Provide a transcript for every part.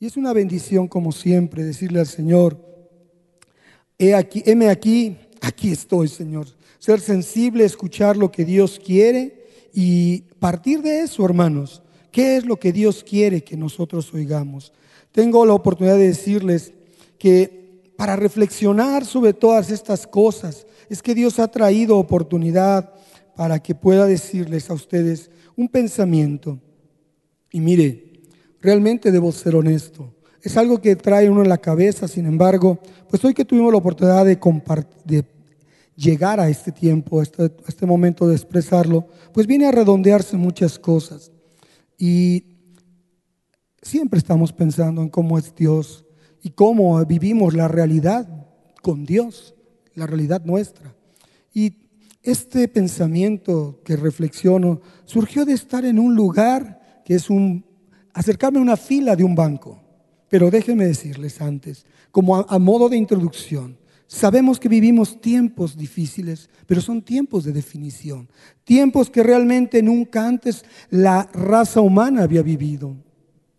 Y es una bendición, como siempre, decirle al Señor, he aquí, heme aquí, aquí estoy, Señor. Ser sensible, escuchar lo que Dios quiere y partir de eso, hermanos. ¿Qué es lo que Dios quiere que nosotros oigamos? Tengo la oportunidad de decirles que para reflexionar sobre todas estas cosas, es que Dios ha traído oportunidad para que pueda decirles a ustedes un pensamiento. Y mire, realmente debo ser honesto. Es algo que trae uno en la cabeza, sin embargo, pues hoy que tuvimos la oportunidad de, llegar a este tiempo, a este, a este momento de expresarlo, pues viene a redondearse muchas cosas. Y siempre estamos pensando en cómo es Dios y cómo vivimos la realidad con Dios, la realidad nuestra. Y este pensamiento que reflexiono surgió de estar en un lugar que es un acercarme a una fila de un banco. Pero déjenme decirles antes, como a, modo de introducción, sabemos que vivimos tiempos difíciles, pero son tiempos de definición, tiempos que realmente nunca antes la raza humana había vivido.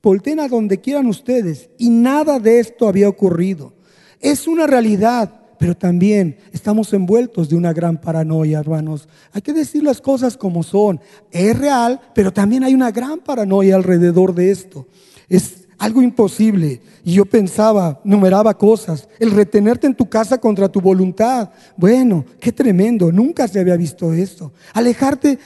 Volten a donde quieran ustedes y nada de esto había ocurrido. Es una realidad, pero también estamos envueltos de una gran paranoia, hermanos. Hay que decir las cosas como son. Es real, pero también hay una gran paranoia alrededor de esto. Es algo imposible. Y yo pensaba, numeraba cosas. El retenerte en tu casa contra tu voluntad. Bueno, qué tremendo. Nunca se había visto esto. Alejarte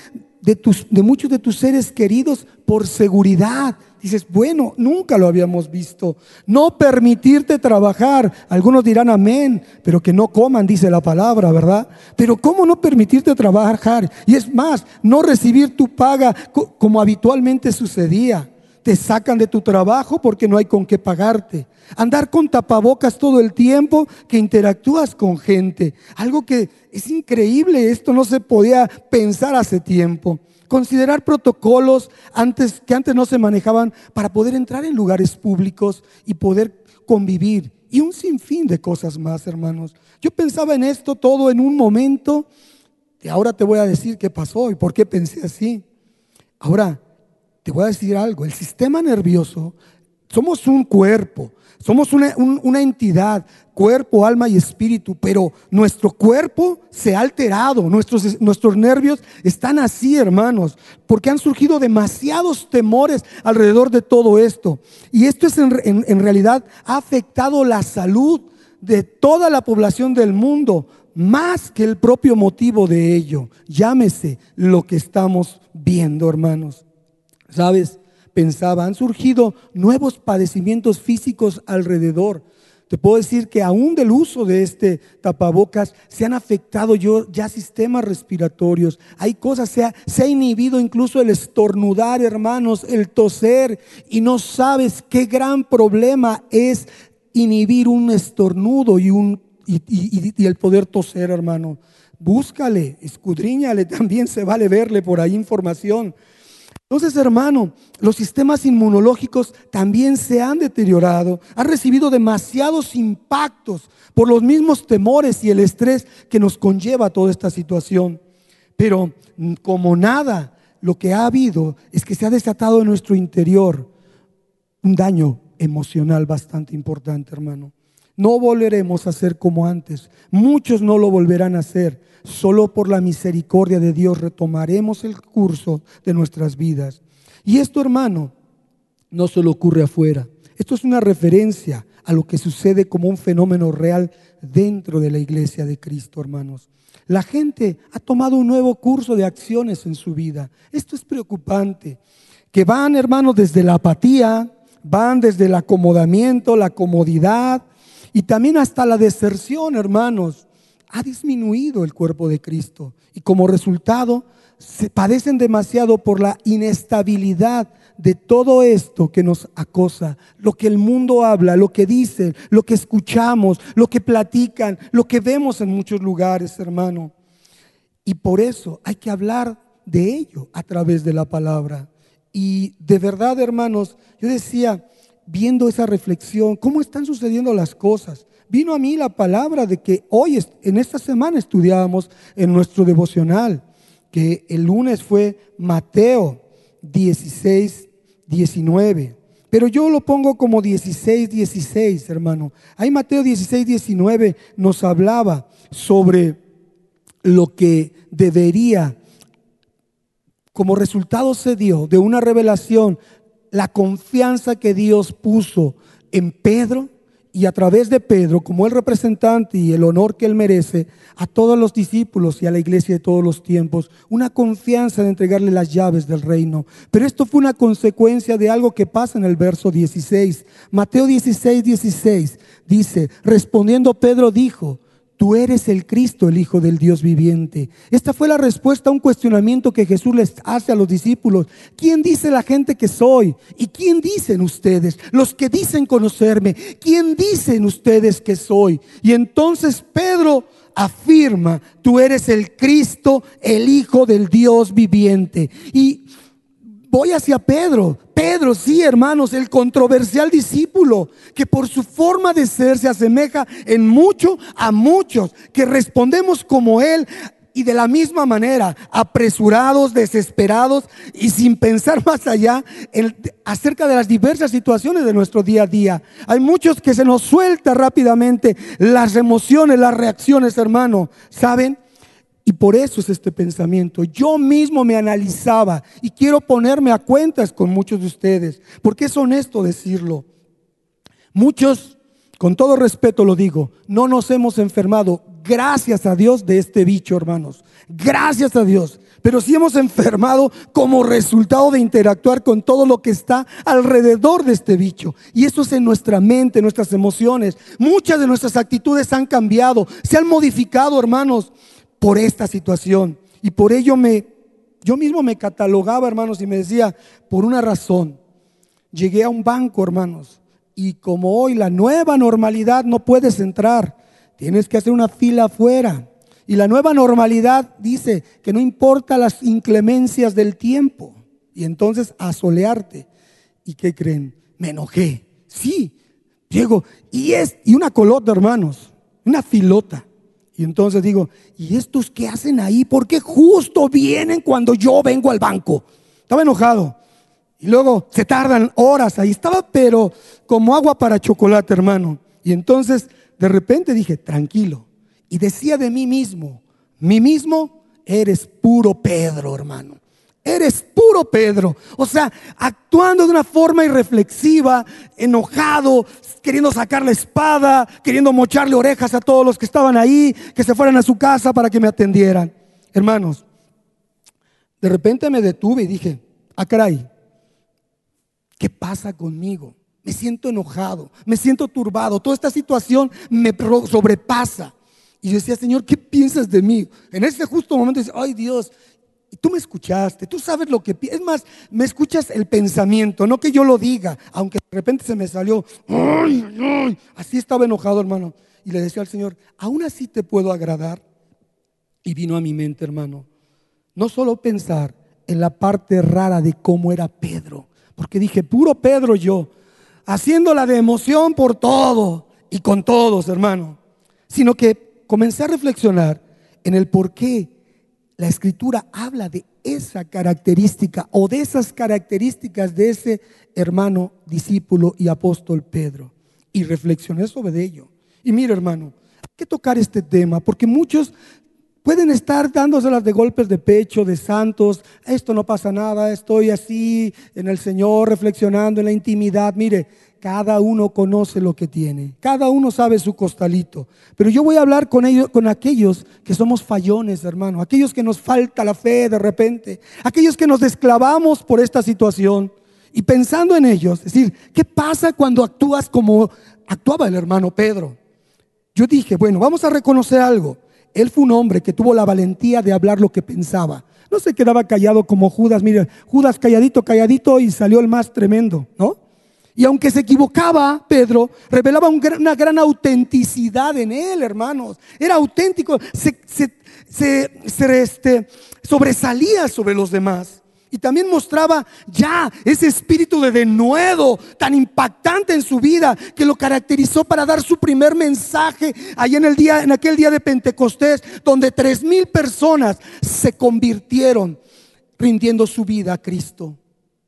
de, tus, de muchos de tus seres queridos por seguridad. Dices, bueno, nunca lo habíamos visto. No permitirte trabajar. Algunos dirán amén, pero que no coman, dice la palabra, ¿verdad? Pero ¿cómo no permitirte trabajar? Y es más, no recibir tu paga como habitualmente sucedía. Te sacan de tu trabajo porque no hay con qué pagarte. Andar con tapabocas todo el tiempo que interactúas con gente. Algo que es increíble, esto no se podía pensar hace tiempo considerar protocolos antes, que antes no se manejaban para poder entrar en lugares públicos y poder convivir. Y un sinfín de cosas más, hermanos. Yo pensaba en esto todo en un momento y ahora te voy a decir qué pasó y por qué pensé así. Ahora, te voy a decir algo. El sistema nervioso, somos un cuerpo, somos una, entidad, cuerpo, alma y espíritu, pero nuestro cuerpo se ha alterado, nuestros, nuestros nervios están así, hermanos, porque han surgido demasiados temores alrededor de todo esto. Y esto es en, en realidad ha afectado la salud de toda la población del mundo, más que el propio motivo de ello. Llámese lo que estamos viendo, hermanos. ¿Sabes? pensaba, han surgido nuevos padecimientos físicos alrededor. Te puedo decir que aún del uso de este tapabocas se han afectado yo, ya sistemas respiratorios. Hay cosas, se ha, se ha inhibido incluso el estornudar, hermanos, el toser. Y no sabes qué gran problema es inhibir un estornudo y, un, y, y el poder toser, hermano. Búscale, escudriñale, también se vale verle por ahí información. Entonces, hermano, los sistemas inmunológicos también se han deteriorado, han recibido demasiados impactos por los mismos temores y el estrés que nos conlleva toda esta situación. Pero como nada, lo que ha habido es que se ha desatado en nuestro interior un daño emocional bastante importante, hermano. No volveremos a ser como antes. Muchos no lo volverán a hacer. Solo por la misericordia de Dios retomaremos el curso de nuestras vidas. Y esto, hermano, no solo ocurre afuera. Esto es una referencia a lo que sucede como un fenómeno real dentro de la iglesia de Cristo, hermanos. La gente ha tomado un nuevo curso de acciones en su vida. Esto es preocupante. Que van, hermanos, desde la apatía, van desde el acomodamiento, la comodidad, y también hasta la deserción, hermanos, ha disminuido el cuerpo de Cristo. Y como resultado, se padecen demasiado por la inestabilidad de todo esto que nos acosa, lo que el mundo habla, lo que dicen, lo que escuchamos, lo que platican, lo que vemos en muchos lugares, hermano. Y por eso hay que hablar de ello a través de la palabra. Y de verdad, hermanos, yo decía, viendo esa reflexión, cómo están sucediendo las cosas. Vino a mí la palabra de que hoy, en esta semana, estudiábamos en nuestro devocional, que el lunes fue Mateo 16, 19. pero yo lo pongo como 16, 16, hermano. Ahí Mateo 16, 19 nos hablaba sobre lo que debería, como resultado se dio de una revelación, la confianza que Dios puso en Pedro y a través de Pedro, como el representante y el honor que él merece, a todos los discípulos y a la iglesia de todos los tiempos, una confianza de entregarle las llaves del reino. Pero esto fue una consecuencia de algo que pasa en el verso 16. Mateo 16, 16 dice, respondiendo Pedro dijo, tú eres el Cristo, el Hijo del Dios viviente. Esta fue la respuesta a un cuestionamiento que Jesús les hace a los discípulos. ¿Quién dice la gente que soy? ¿Y quién dicen ustedes? Los que dicen conocerme. ¿Quién dicen ustedes que soy? Y entonces Pedro afirma, tú eres el Cristo, el Hijo del Dios viviente. Y voy hacia Pedro. Pedro, sí, hermanos, el controversial discípulo, que por su forma de ser se asemeja en mucho a muchos, que respondemos como él y de la misma manera, apresurados, desesperados y sin pensar más allá acerca de las diversas situaciones de nuestro día a día. Hay muchos que se nos suelta rápidamente las emociones, las reacciones, hermano. ¿Saben? Y por eso es este pensamiento. Yo mismo me analizaba y quiero ponerme a cuentas con muchos de ustedes, porque es honesto decirlo. Muchos, con todo respeto lo digo, no nos hemos enfermado, gracias a Dios, de este bicho, hermanos. Gracias a Dios. Pero sí hemos enfermado como resultado de interactuar con todo lo que está alrededor de este bicho. Y eso es en nuestra mente, nuestras emociones. Muchas de nuestras actitudes han cambiado, se han modificado, hermanos por esta situación. Y por ello me, yo mismo me catalogaba, hermanos, y me decía, por una razón, llegué a un banco, hermanos, y como hoy la nueva normalidad no puedes entrar, tienes que hacer una fila afuera. Y la nueva normalidad dice que no importa las inclemencias del tiempo. Y entonces a solearte. ¿Y qué creen? Me enojé. Sí, llego. Y es, y una colota, hermanos, una filota. Y entonces digo, ¿y estos qué hacen ahí? ¿Por qué justo vienen cuando yo vengo al banco? Estaba enojado. Y luego se tardan horas ahí. Estaba pero como agua para chocolate, hermano. Y entonces de repente dije, tranquilo. Y decía de mí mismo, mí mismo, eres puro Pedro, hermano. Eres puro Pedro. O sea, actuando de una forma irreflexiva, enojado, queriendo sacar la espada, queriendo mocharle orejas a todos los que estaban ahí, que se fueran a su casa para que me atendieran. Hermanos, de repente me detuve y dije, ah, ¿qué pasa conmigo? Me siento enojado, me siento turbado, toda esta situación me sobrepasa. Y yo decía, Señor, ¿qué piensas de mí? En ese justo momento dice, ay Dios, y tú me escuchaste, tú sabes lo que... Es más, me escuchas el pensamiento, no que yo lo diga, aunque de repente se me salió, así estaba enojado, hermano. Y le decía al Señor, aún así te puedo agradar. Y vino a mi mente, hermano, no solo pensar en la parte rara de cómo era Pedro, porque dije, puro Pedro yo, haciéndola de emoción por todo y con todos, hermano, sino que comencé a reflexionar en el por qué la escritura habla de esa característica o de esas características de ese hermano, discípulo y apóstol Pedro. Y reflexioné sobre ello. Y mira, hermano, hay que tocar este tema porque muchos pueden estar dándoselas de golpes de pecho, de santos. Esto no pasa nada, estoy así en el Señor, reflexionando en la intimidad. Mire, cada uno conoce lo que tiene, cada uno sabe su costalito. Pero yo voy a hablar con ellos, con aquellos que somos fallones, hermano, aquellos que nos falta la fe de repente, aquellos que nos desclavamos por esta situación. Y pensando en ellos, es decir, ¿qué pasa cuando actúas como actuaba el hermano Pedro? Yo dije, bueno, vamos a reconocer algo. Él fue un hombre que tuvo la valentía de hablar lo que pensaba. No se quedaba callado como Judas. Mire, Judas calladito, calladito y salió el más tremendo, ¿no? Y aunque se equivocaba, Pedro revelaba una gran autenticidad en él, hermanos. Era auténtico, se, este, sobresalía sobre los demás. Y también mostraba ya ese espíritu de denuedo tan impactante en su vida que lo caracterizó para dar su primer mensaje ahí en el día, en aquel día de Pentecostés, donde tres mil personas se convirtieron rindiendo su vida a Cristo.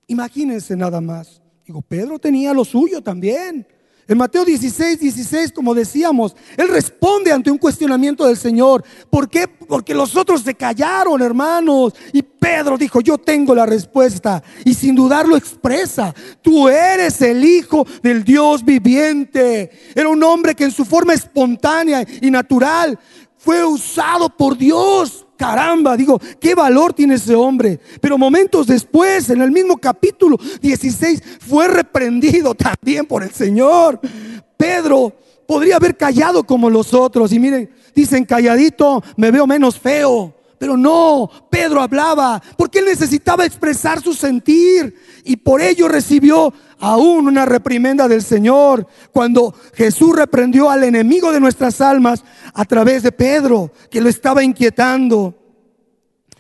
Imagínense nada más. Digo, Pedro tenía lo suyo también. En Mateo 16, 16, como decíamos, él responde ante un cuestionamiento del Señor. ¿Por qué? Porque los otros se callaron, hermanos. Y Pedro dijo, yo tengo la respuesta. Y sin dudarlo expresa, tú eres el Hijo del Dios viviente. Era un hombre que en su forma espontánea y natural fue usado por Dios caramba, digo, qué valor tiene ese hombre. Pero momentos después, en el mismo capítulo 16, fue reprendido también por el Señor. Pedro podría haber callado como los otros. Y miren, dicen, calladito, me veo menos feo. Pero no, Pedro hablaba porque él necesitaba expresar su sentir y por ello recibió aún una reprimenda del Señor cuando Jesús reprendió al enemigo de nuestras almas a través de Pedro, que lo estaba inquietando.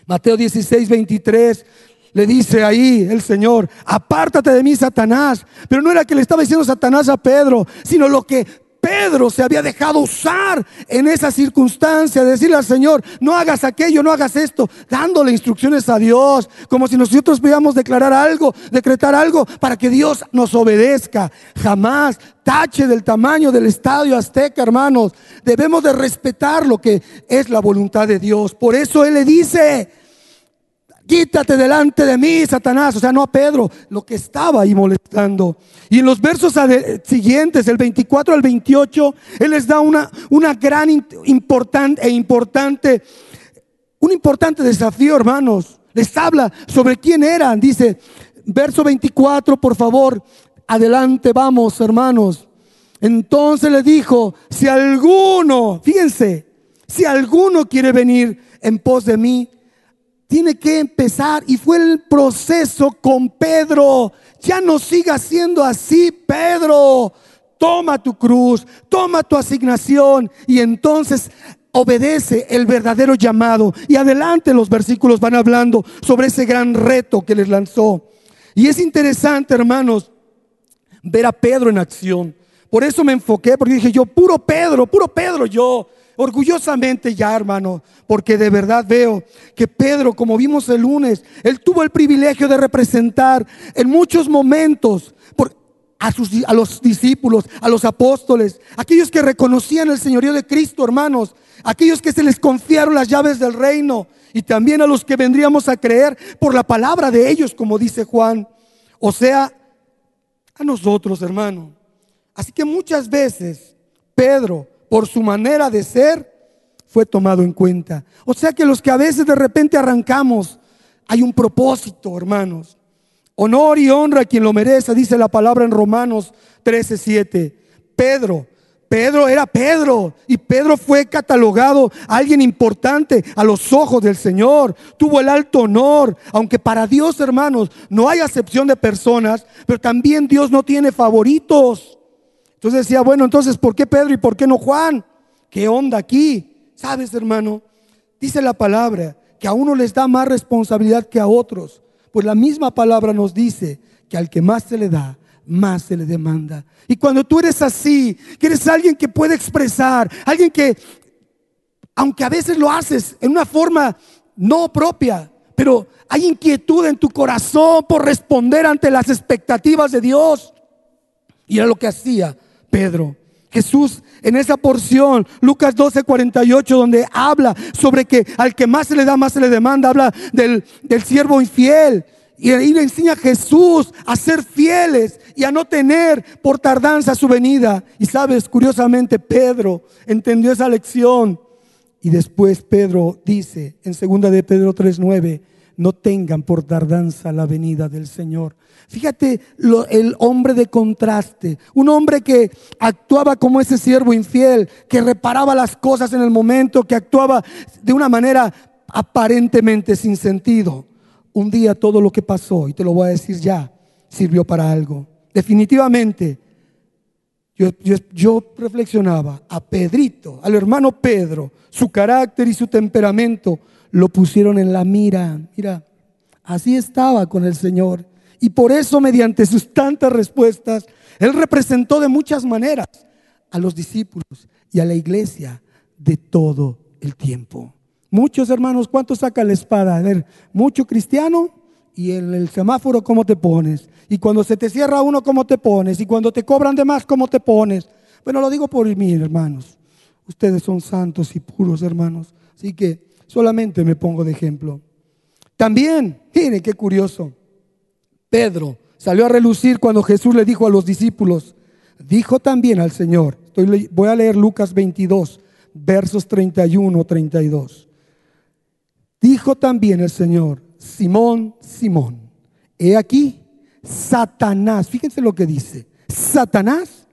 Mateo 16, 23 le dice ahí el Señor, apártate de mí, Satanás. Pero no era que le estaba diciendo Satanás a Pedro, sino lo que Pedro se había dejado usar en esa circunstancia, decirle al Señor, no hagas aquello, no hagas esto, dándole instrucciones a Dios, como si nosotros pudiéramos declarar algo, decretar algo para que Dios nos obedezca. Jamás tache del tamaño del estadio azteca, hermanos. Debemos de respetar lo que es la voluntad de Dios. Por eso Él le dice, quítate delante de mí, Satanás. O sea, no a Pedro, lo que estaba ahí molestando. Y en los versos siguientes, del 24 al 28, Él les da una, una gran importante e importante, un importante desafío, hermanos. Les habla sobre quién eran. Dice, verso 24, por favor, adelante vamos, hermanos. Entonces le dijo, si alguno, fíjense, si alguno quiere venir en pos de mí, tiene que empezar. Y fue el proceso con Pedro. Ya no siga siendo así, Pedro. Toma tu cruz, toma tu asignación y entonces obedece el verdadero llamado. Y adelante los versículos van hablando sobre ese gran reto que les lanzó. Y es interesante, hermanos, ver a Pedro en acción. Por eso me enfoqué, porque dije yo, puro Pedro, puro Pedro yo orgullosamente ya, hermano, porque de verdad veo que Pedro, como vimos el lunes, él tuvo el privilegio de representar en muchos momentos a, sus, a los discípulos, a los apóstoles, aquellos que reconocían el señorío de Cristo, hermanos, aquellos que se les confiaron las llaves del reino y también a los que vendríamos a creer por la palabra de ellos, como dice Juan. O sea, a nosotros, hermano. Así que muchas veces Pedro por su manera de ser, fue tomado en cuenta. O sea que los que a veces de repente arrancamos, hay un propósito, hermanos. Honor y honra a quien lo merece, dice la palabra en Romanos 13:7. Pedro, Pedro era Pedro y Pedro fue catalogado alguien importante a los ojos del Señor. Tuvo el alto honor, aunque para Dios, hermanos, no hay acepción de personas, pero también Dios no tiene favoritos. Entonces decía, bueno, entonces, ¿por qué Pedro y por qué no Juan? ¿Qué onda aquí? ¿Sabes, hermano? Dice la palabra que a uno les da más responsabilidad que a otros. Pues la misma palabra nos dice que al que más se le da, más se le demanda. Y cuando tú eres así, que eres alguien que puede expresar, alguien que, aunque a veces lo haces en una forma no propia, pero hay inquietud en tu corazón por responder ante las expectativas de Dios. Y era lo que hacía Pedro. Jesús en esa porción, Lucas 12, 48, donde habla sobre que al que más se le da, más se le demanda, habla del, del siervo infiel. Y ahí le enseña a Jesús a ser fieles y a no tener por tardanza su venida. Y sabes, curiosamente, Pedro entendió esa lección. Y después Pedro dice en segunda de Pedro 3:9, no tengan por tardanza la venida del Señor. Fíjate el hombre de contraste, un hombre que actuaba como ese siervo infiel, que reparaba las cosas en el momento, que actuaba de una manera aparentemente sin sentido. Un día todo lo que pasó, y te lo voy a decir ya, sirvió para algo. Definitivamente, yo, yo, reflexionaba a Pedrito, al hermano Pedro, su carácter y su temperamento lo pusieron en la mira. Mira, así estaba con el Señor. Y por eso, mediante sus tantas respuestas, Él representó de muchas maneras a los discípulos y a la iglesia de todo el tiempo. Muchos hermanos, ¿cuántos sacan la espada? A ver, mucho cristiano y en el semáforo cómo te pones, y cuando se te cierra uno cómo te pones, y cuando te cobran de más cómo te pones. Bueno, lo digo por mí, hermanos. Ustedes son santos y puros, hermanos. Así que solamente me pongo de ejemplo. También, miren qué curioso. Pedro salió a relucir cuando Jesús le dijo a los discípulos, dijo también al Señor, voy a leer Lucas 22, versos 31, 32. Dijo también el Señor, Simón, Simón, he aquí, Satanás, fíjense lo que dice, Satanás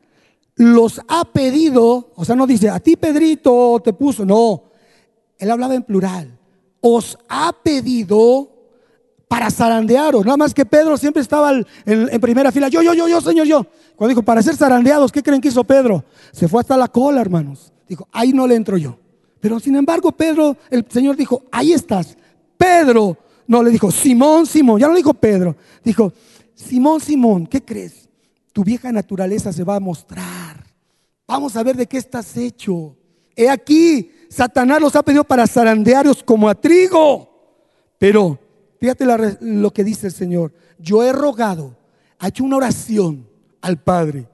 los ha pedido, o sea, no dice, a ti Pedrito te puso, no, él hablaba en plural, os ha pedido para zarandearos. Nada más que Pedro siempre estaba en, primera fila. Yo, yo, yo, yo, Señor, yo. Cuando dijo, para ser zarandeados, ¿qué creen que hizo Pedro? Se fue hasta la cola, hermanos. Dijo, ahí no le entro yo. Pero sin embargo, Pedro, el Señor dijo, ahí estás. Pedro no le dijo, Simón, Simón, ya no le dijo Pedro. Dijo, Simón, Simón, ¿qué crees? Tu vieja naturaleza se va a mostrar. Vamos a ver de qué estás hecho. He aquí, Satanás los ha pedido para zarandearos como a trigo. Pero Fíjate lo que dice el Señor. Yo he rogado, ha hecho una oración al Padre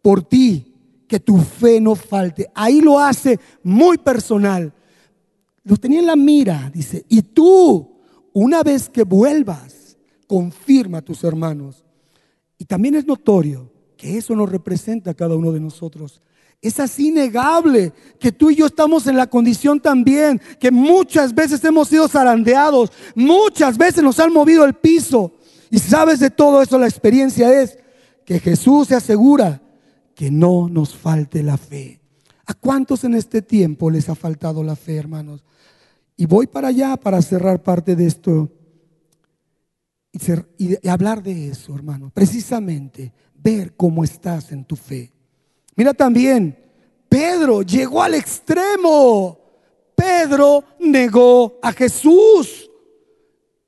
por ti, que tu fe no falte. Ahí lo hace muy personal. Lo tenía en la mira, dice, y tú, una vez que vuelvas, confirma a tus hermanos. Y también es notorio que eso nos representa a cada uno de nosotros. Es así innegable que tú y yo estamos en la condición también, que muchas veces hemos sido zarandeados, muchas veces nos han movido el piso. Y sabes de todo eso, la experiencia es que Jesús se asegura que no nos falte la fe. ¿A cuántos en este tiempo les ha faltado la fe, hermanos? Y voy para allá para cerrar parte de esto y, y hablar de eso, hermano. Precisamente ver cómo estás en tu fe. Mira también, Pedro llegó al extremo. Pedro negó a Jesús.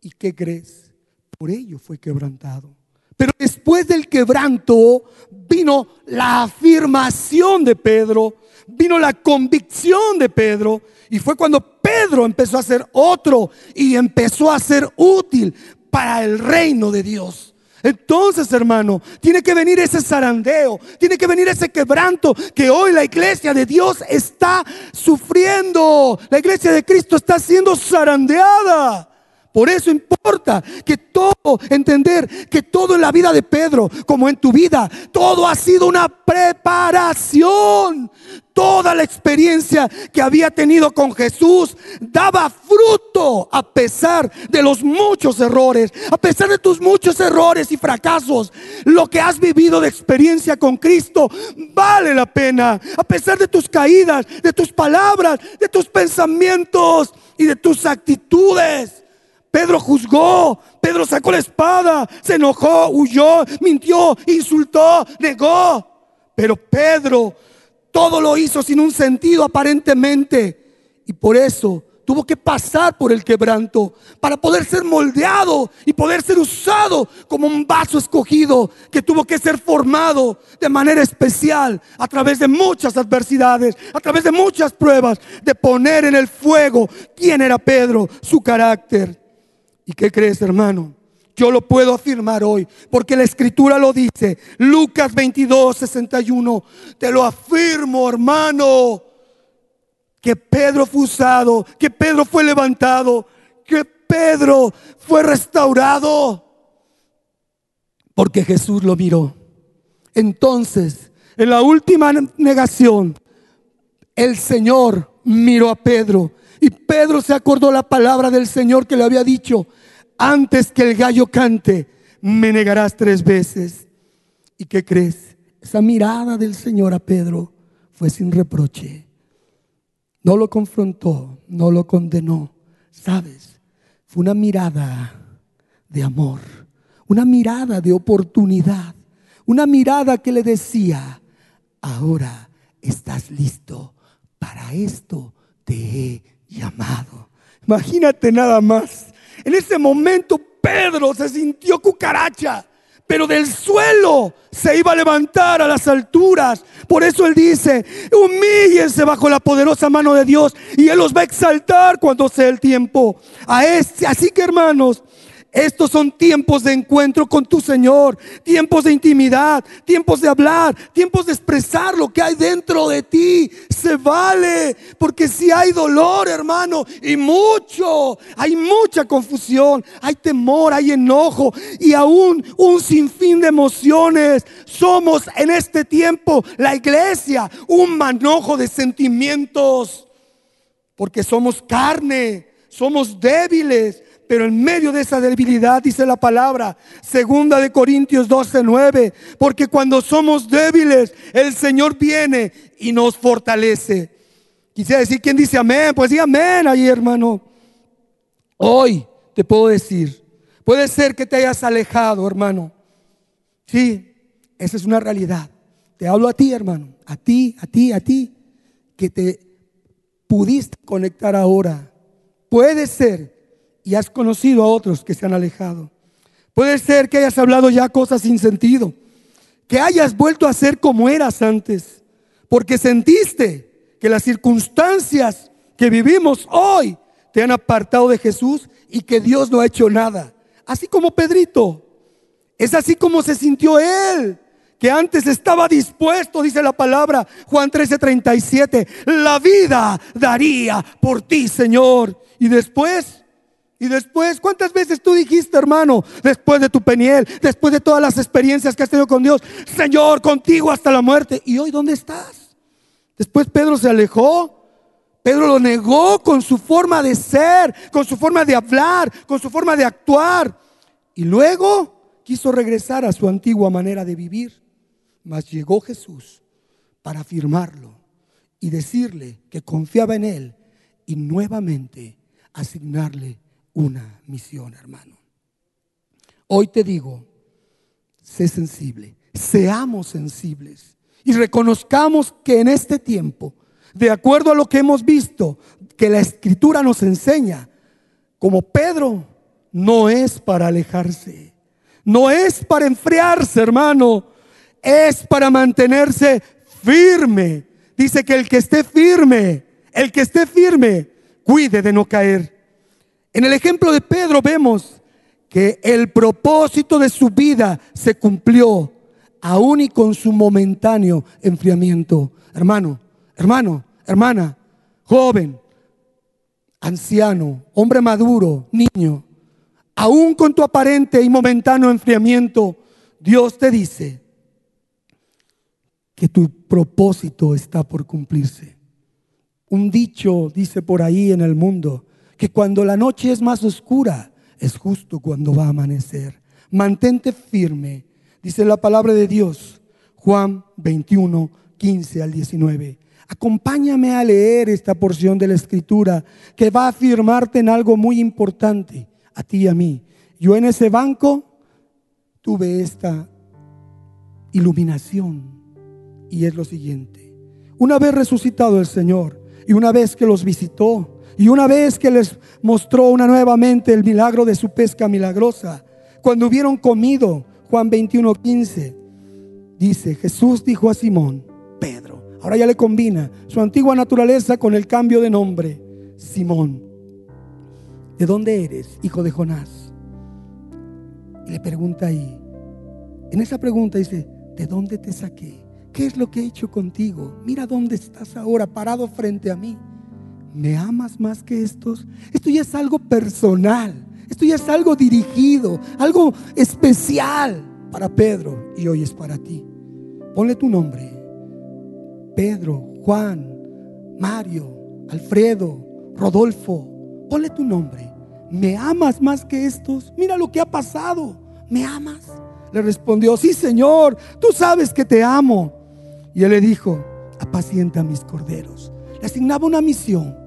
¿Y qué crees? Por ello fue quebrantado. Pero después del quebranto vino la afirmación de Pedro, vino la convicción de Pedro. Y fue cuando Pedro empezó a ser otro y empezó a ser útil para el reino de Dios. Entonces, hermano, tiene que venir ese zarandeo, tiene que venir ese quebranto que hoy la iglesia de Dios está sufriendo. La iglesia de Cristo está siendo zarandeada. Por eso importa que todo, entender que todo en la vida de Pedro, como en tu vida, todo ha sido una preparación. Toda la experiencia que había tenido con Jesús daba fruto a pesar de los muchos errores, a pesar de tus muchos errores y fracasos. Lo que has vivido de experiencia con Cristo vale la pena, a pesar de tus caídas, de tus palabras, de tus pensamientos y de tus actitudes. Pedro juzgó, Pedro sacó la espada, se enojó, huyó, mintió, insultó, negó. Pero Pedro todo lo hizo sin un sentido aparentemente. Y por eso tuvo que pasar por el quebranto para poder ser moldeado y poder ser usado como un vaso escogido que tuvo que ser formado de manera especial a través de muchas adversidades, a través de muchas pruebas, de poner en el fuego quién era Pedro, su carácter. ¿Y qué crees, hermano? Yo lo puedo afirmar hoy, porque la escritura lo dice. Lucas 22, 61. Te lo afirmo, hermano, que Pedro fue usado, que Pedro fue levantado, que Pedro fue restaurado, porque Jesús lo miró. Entonces, en la última negación, el Señor miró a Pedro y Pedro se acordó la palabra del Señor que le había dicho, antes que el gallo cante, me negarás tres veces. ¿Y qué crees? Esa mirada del Señor a Pedro fue sin reproche. No lo confrontó, no lo condenó. ¿Sabes? Fue una mirada de amor, una mirada de oportunidad, una mirada que le decía, ahora estás listo, para esto te he llamado. Imagínate nada más en ese momento Pedro se sintió cucaracha, pero del suelo se iba a levantar a las alturas. Por eso él dice, humíllense bajo la poderosa mano de Dios y él los va a exaltar cuando sea el tiempo. A este, así que hermanos, Estos son tiempos de encuentro con tu Señor, tiempos de intimidad, tiempos de hablar, tiempos de expresar lo que hay dentro de ti. Se vale, porque si hay dolor, hermano, y mucho, hay mucha confusión, hay temor, hay enojo y aún un sinfín de emociones. Somos en este tiempo, la iglesia, un manojo de sentimientos, porque somos carne, somos débiles pero en medio de esa debilidad dice la palabra, segunda de Corintios 12, 9, porque cuando somos débiles, el Señor viene y nos fortalece. Quisiera decir, ¿quién dice amén? Pues sí, amén ahí, hermano. Hoy te puedo decir, puede ser que te hayas alejado, hermano. Sí, esa es una realidad. Te hablo a ti, hermano, a ti, a ti, a ti, que te pudiste conectar ahora. Puede ser y has conocido a otros que se han alejado. Puede ser que hayas hablado ya cosas sin sentido, que hayas vuelto a ser como eras antes, porque sentiste que las circunstancias que vivimos hoy te han apartado de Jesús y que Dios no ha hecho nada. Así como Pedrito. Es así como se sintió él, que antes estaba dispuesto, dice la palabra, Juan 13:37, la vida daría por ti, Señor. Y después y después, ¿cuántas veces tú dijiste, hermano, después de tu peniel, después de todas las experiencias que has tenido con Dios, Señor, contigo hasta la muerte? ¿Y hoy dónde estás? Después Pedro se alejó. Pedro lo negó con su forma de ser, con su forma de hablar, con su forma de actuar. Y luego quiso regresar a su antigua manera de vivir. Mas llegó Jesús para afirmarlo y decirle que confiaba en él y nuevamente asignarle una misión, hermano. Hoy te digo, sé sensible, seamos sensibles y reconozcamos que en este tiempo, de acuerdo a lo que hemos visto, que la escritura nos enseña, como Pedro, no es para alejarse, no es para enfriarse, hermano, es para mantenerse firme. Dice que el que esté firme, el que esté firme, cuide de no caer. En el ejemplo de Pedro vemos que el propósito de su vida se cumplió aún y con su momentáneo enfriamiento. Hermano, hermano, hermana, joven, anciano, hombre maduro, niño, aún con tu aparente y momentáneo enfriamiento, Dios te dice que tu propósito está por cumplirse. Un dicho dice por ahí en el mundo, que cuando la noche es más oscura, es justo cuando va a amanecer. Mantente firme, dice la palabra de Dios, Juan 21, 15 al 19. Acompáñame a leer esta porción de la escritura que va a afirmarte en algo muy importante a ti y a mí. Yo en ese banco tuve esta iluminación y es lo siguiente. Una vez resucitado el Señor y una vez que los visitó, y una vez que les mostró una nuevamente el milagro de su pesca milagrosa, cuando hubieron comido, Juan 21, 15, dice, Jesús dijo a Simón, Pedro, ahora ya le combina su antigua naturaleza con el cambio de nombre, Simón, ¿de dónde eres, hijo de Jonás? Y le pregunta ahí, en esa pregunta dice, ¿de dónde te saqué? ¿Qué es lo que he hecho contigo? Mira dónde estás ahora parado frente a mí. ¿Me amas más que estos? Esto ya es algo personal, esto ya es algo dirigido, algo especial para Pedro y hoy es para ti. Ponle tu nombre. Pedro, Juan, Mario, Alfredo, Rodolfo, ponle tu nombre. ¿Me amas más que estos? Mira lo que ha pasado. ¿Me amas? Le respondió, sí Señor, tú sabes que te amo. Y él le dijo, apacienta mis corderos. Le asignaba una misión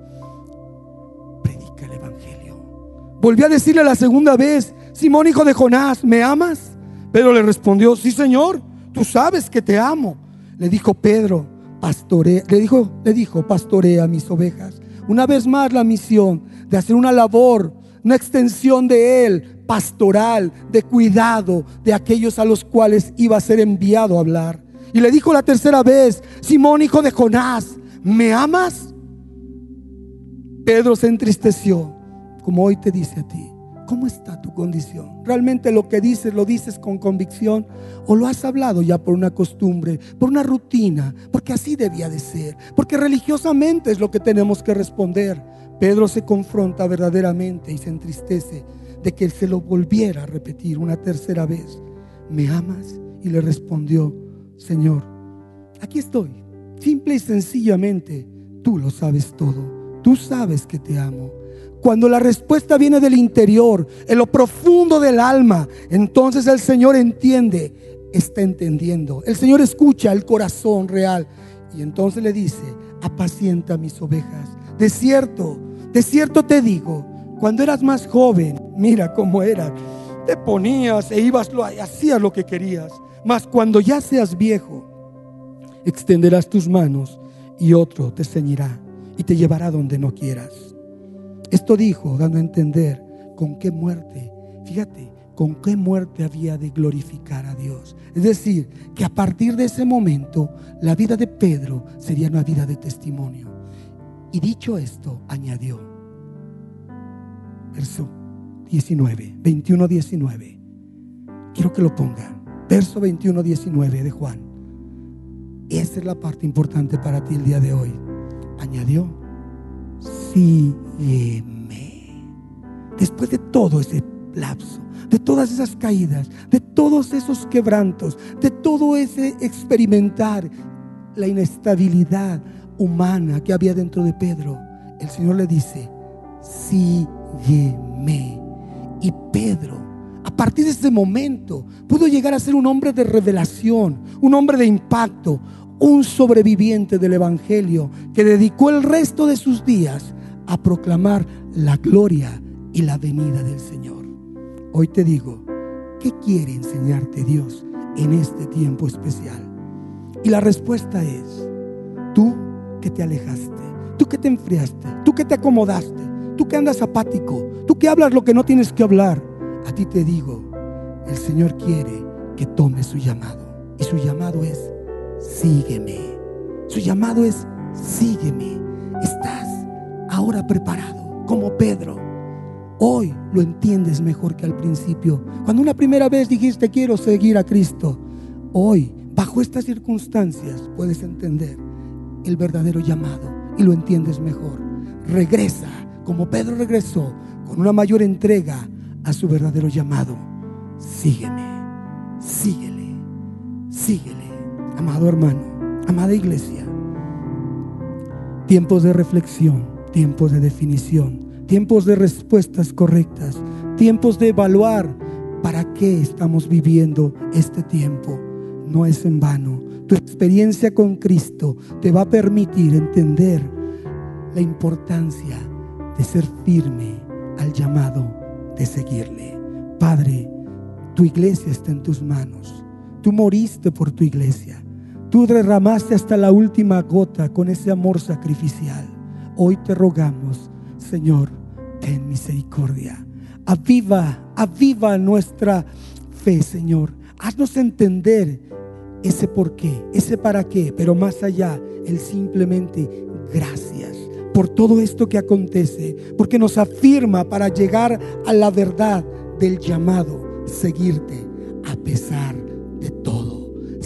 Volvió a decirle la segunda vez, Simón hijo de Jonás, ¿me amas? Pedro le respondió, sí Señor, tú sabes que te amo. Le dijo Pedro, pastorea, le dijo, le dijo, pastorea mis ovejas. Una vez más la misión de hacer una labor, una extensión de él, pastoral, de cuidado de aquellos a los cuales iba a ser enviado a hablar. Y le dijo la tercera vez, Simón hijo de Jonás, ¿me amas? Pedro se entristeció como hoy te dice a ti, ¿Cómo está tu condición? ¿Realmente lo que dices lo dices con convicción o lo has hablado ya por una costumbre, por una rutina, porque así debía de ser, porque religiosamente es lo que tenemos que responder? Pedro se confronta verdaderamente y se entristece de que él se lo volviera a repetir una tercera vez. ¿Me amas? Y le respondió, Señor, aquí estoy. Simple y sencillamente, tú lo sabes todo. Tú sabes que te amo. Cuando la respuesta viene del interior, en lo profundo del alma, entonces el Señor entiende, está entendiendo. El Señor escucha el corazón real y entonces le dice, apacienta mis ovejas. De cierto, de cierto te digo, cuando eras más joven, mira cómo eras, te ponías e ibas, hacías lo que querías. Mas cuando ya seas viejo, extenderás tus manos y otro te ceñirá y te llevará donde no quieras. Esto dijo, dando a entender con qué muerte, fíjate, con qué muerte había de glorificar a Dios. Es decir, que a partir de ese momento la vida de Pedro sería una vida de testimonio. Y dicho esto, añadió, verso 19, 21, 19. Quiero que lo pongan. Verso 21, 19 de Juan. Esa es la parte importante para ti el día de hoy. Añadió, sígueme. Después de todo ese lapso, de todas esas caídas, de todos esos quebrantos, de todo ese experimentar la inestabilidad humana que había dentro de Pedro, el Señor le dice, sígueme. Y Pedro, a partir de ese momento, pudo llegar a ser un hombre de revelación, un hombre de impacto, un sobreviviente del Evangelio que dedicó el resto de sus días a proclamar la gloria y la venida del Señor. Hoy te digo, ¿qué quiere enseñarte Dios en este tiempo especial? Y la respuesta es, tú que te alejaste, tú que te enfriaste, tú que te acomodaste, tú que andas apático, tú que hablas lo que no tienes que hablar, a ti te digo, el Señor quiere que tomes su llamado. Y su llamado es sígueme. Su llamado es, sígueme. Estás ahora preparado, como Pedro. Hoy lo entiendes mejor que al principio. Cuando una primera vez dijiste, quiero seguir a Cristo. Hoy, bajo estas circunstancias, puedes entender el verdadero llamado y lo entiendes mejor. Regresa, como Pedro regresó, con una mayor entrega a su verdadero llamado. Sígueme, síguele, síguele amado hermano, amada iglesia, tiempos de reflexión, tiempos de definición, tiempos de respuestas correctas, tiempos de evaluar para qué estamos viviendo este tiempo. No es en vano. Tu experiencia con Cristo te va a permitir entender la importancia de ser firme al llamado de seguirle. Padre, tu iglesia está en tus manos. Tú moriste por tu iglesia. Tú derramaste hasta la última gota con ese amor sacrificial. Hoy te rogamos, Señor, ten misericordia. Aviva, aviva nuestra fe, Señor. Haznos entender ese por qué, ese para qué, pero más allá, el simplemente gracias por todo esto que acontece, porque nos afirma para llegar a la verdad del llamado, seguirte a pesar de todo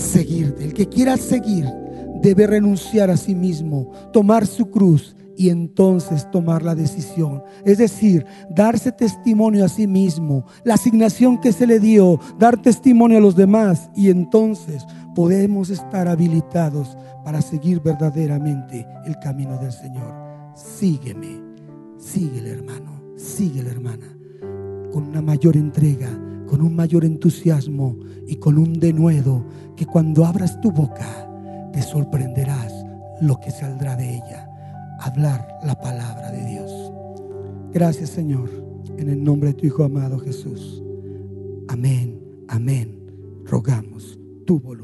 seguirte. El que quiera seguir debe renunciar a sí mismo, tomar su cruz y entonces tomar la decisión. Es decir, darse testimonio a sí mismo, la asignación que se le dio, dar testimonio a los demás y entonces podemos estar habilitados para seguir verdaderamente el camino del Señor. Sígueme, síguele hermano, síguele hermana, con una mayor entrega, con un mayor entusiasmo y con un denuedo que cuando abras tu boca te sorprenderás lo que saldrá de ella. Hablar la palabra de Dios. Gracias Señor, en el nombre de tu Hijo amado Jesús. Amén, amén. Rogamos tu voluntad.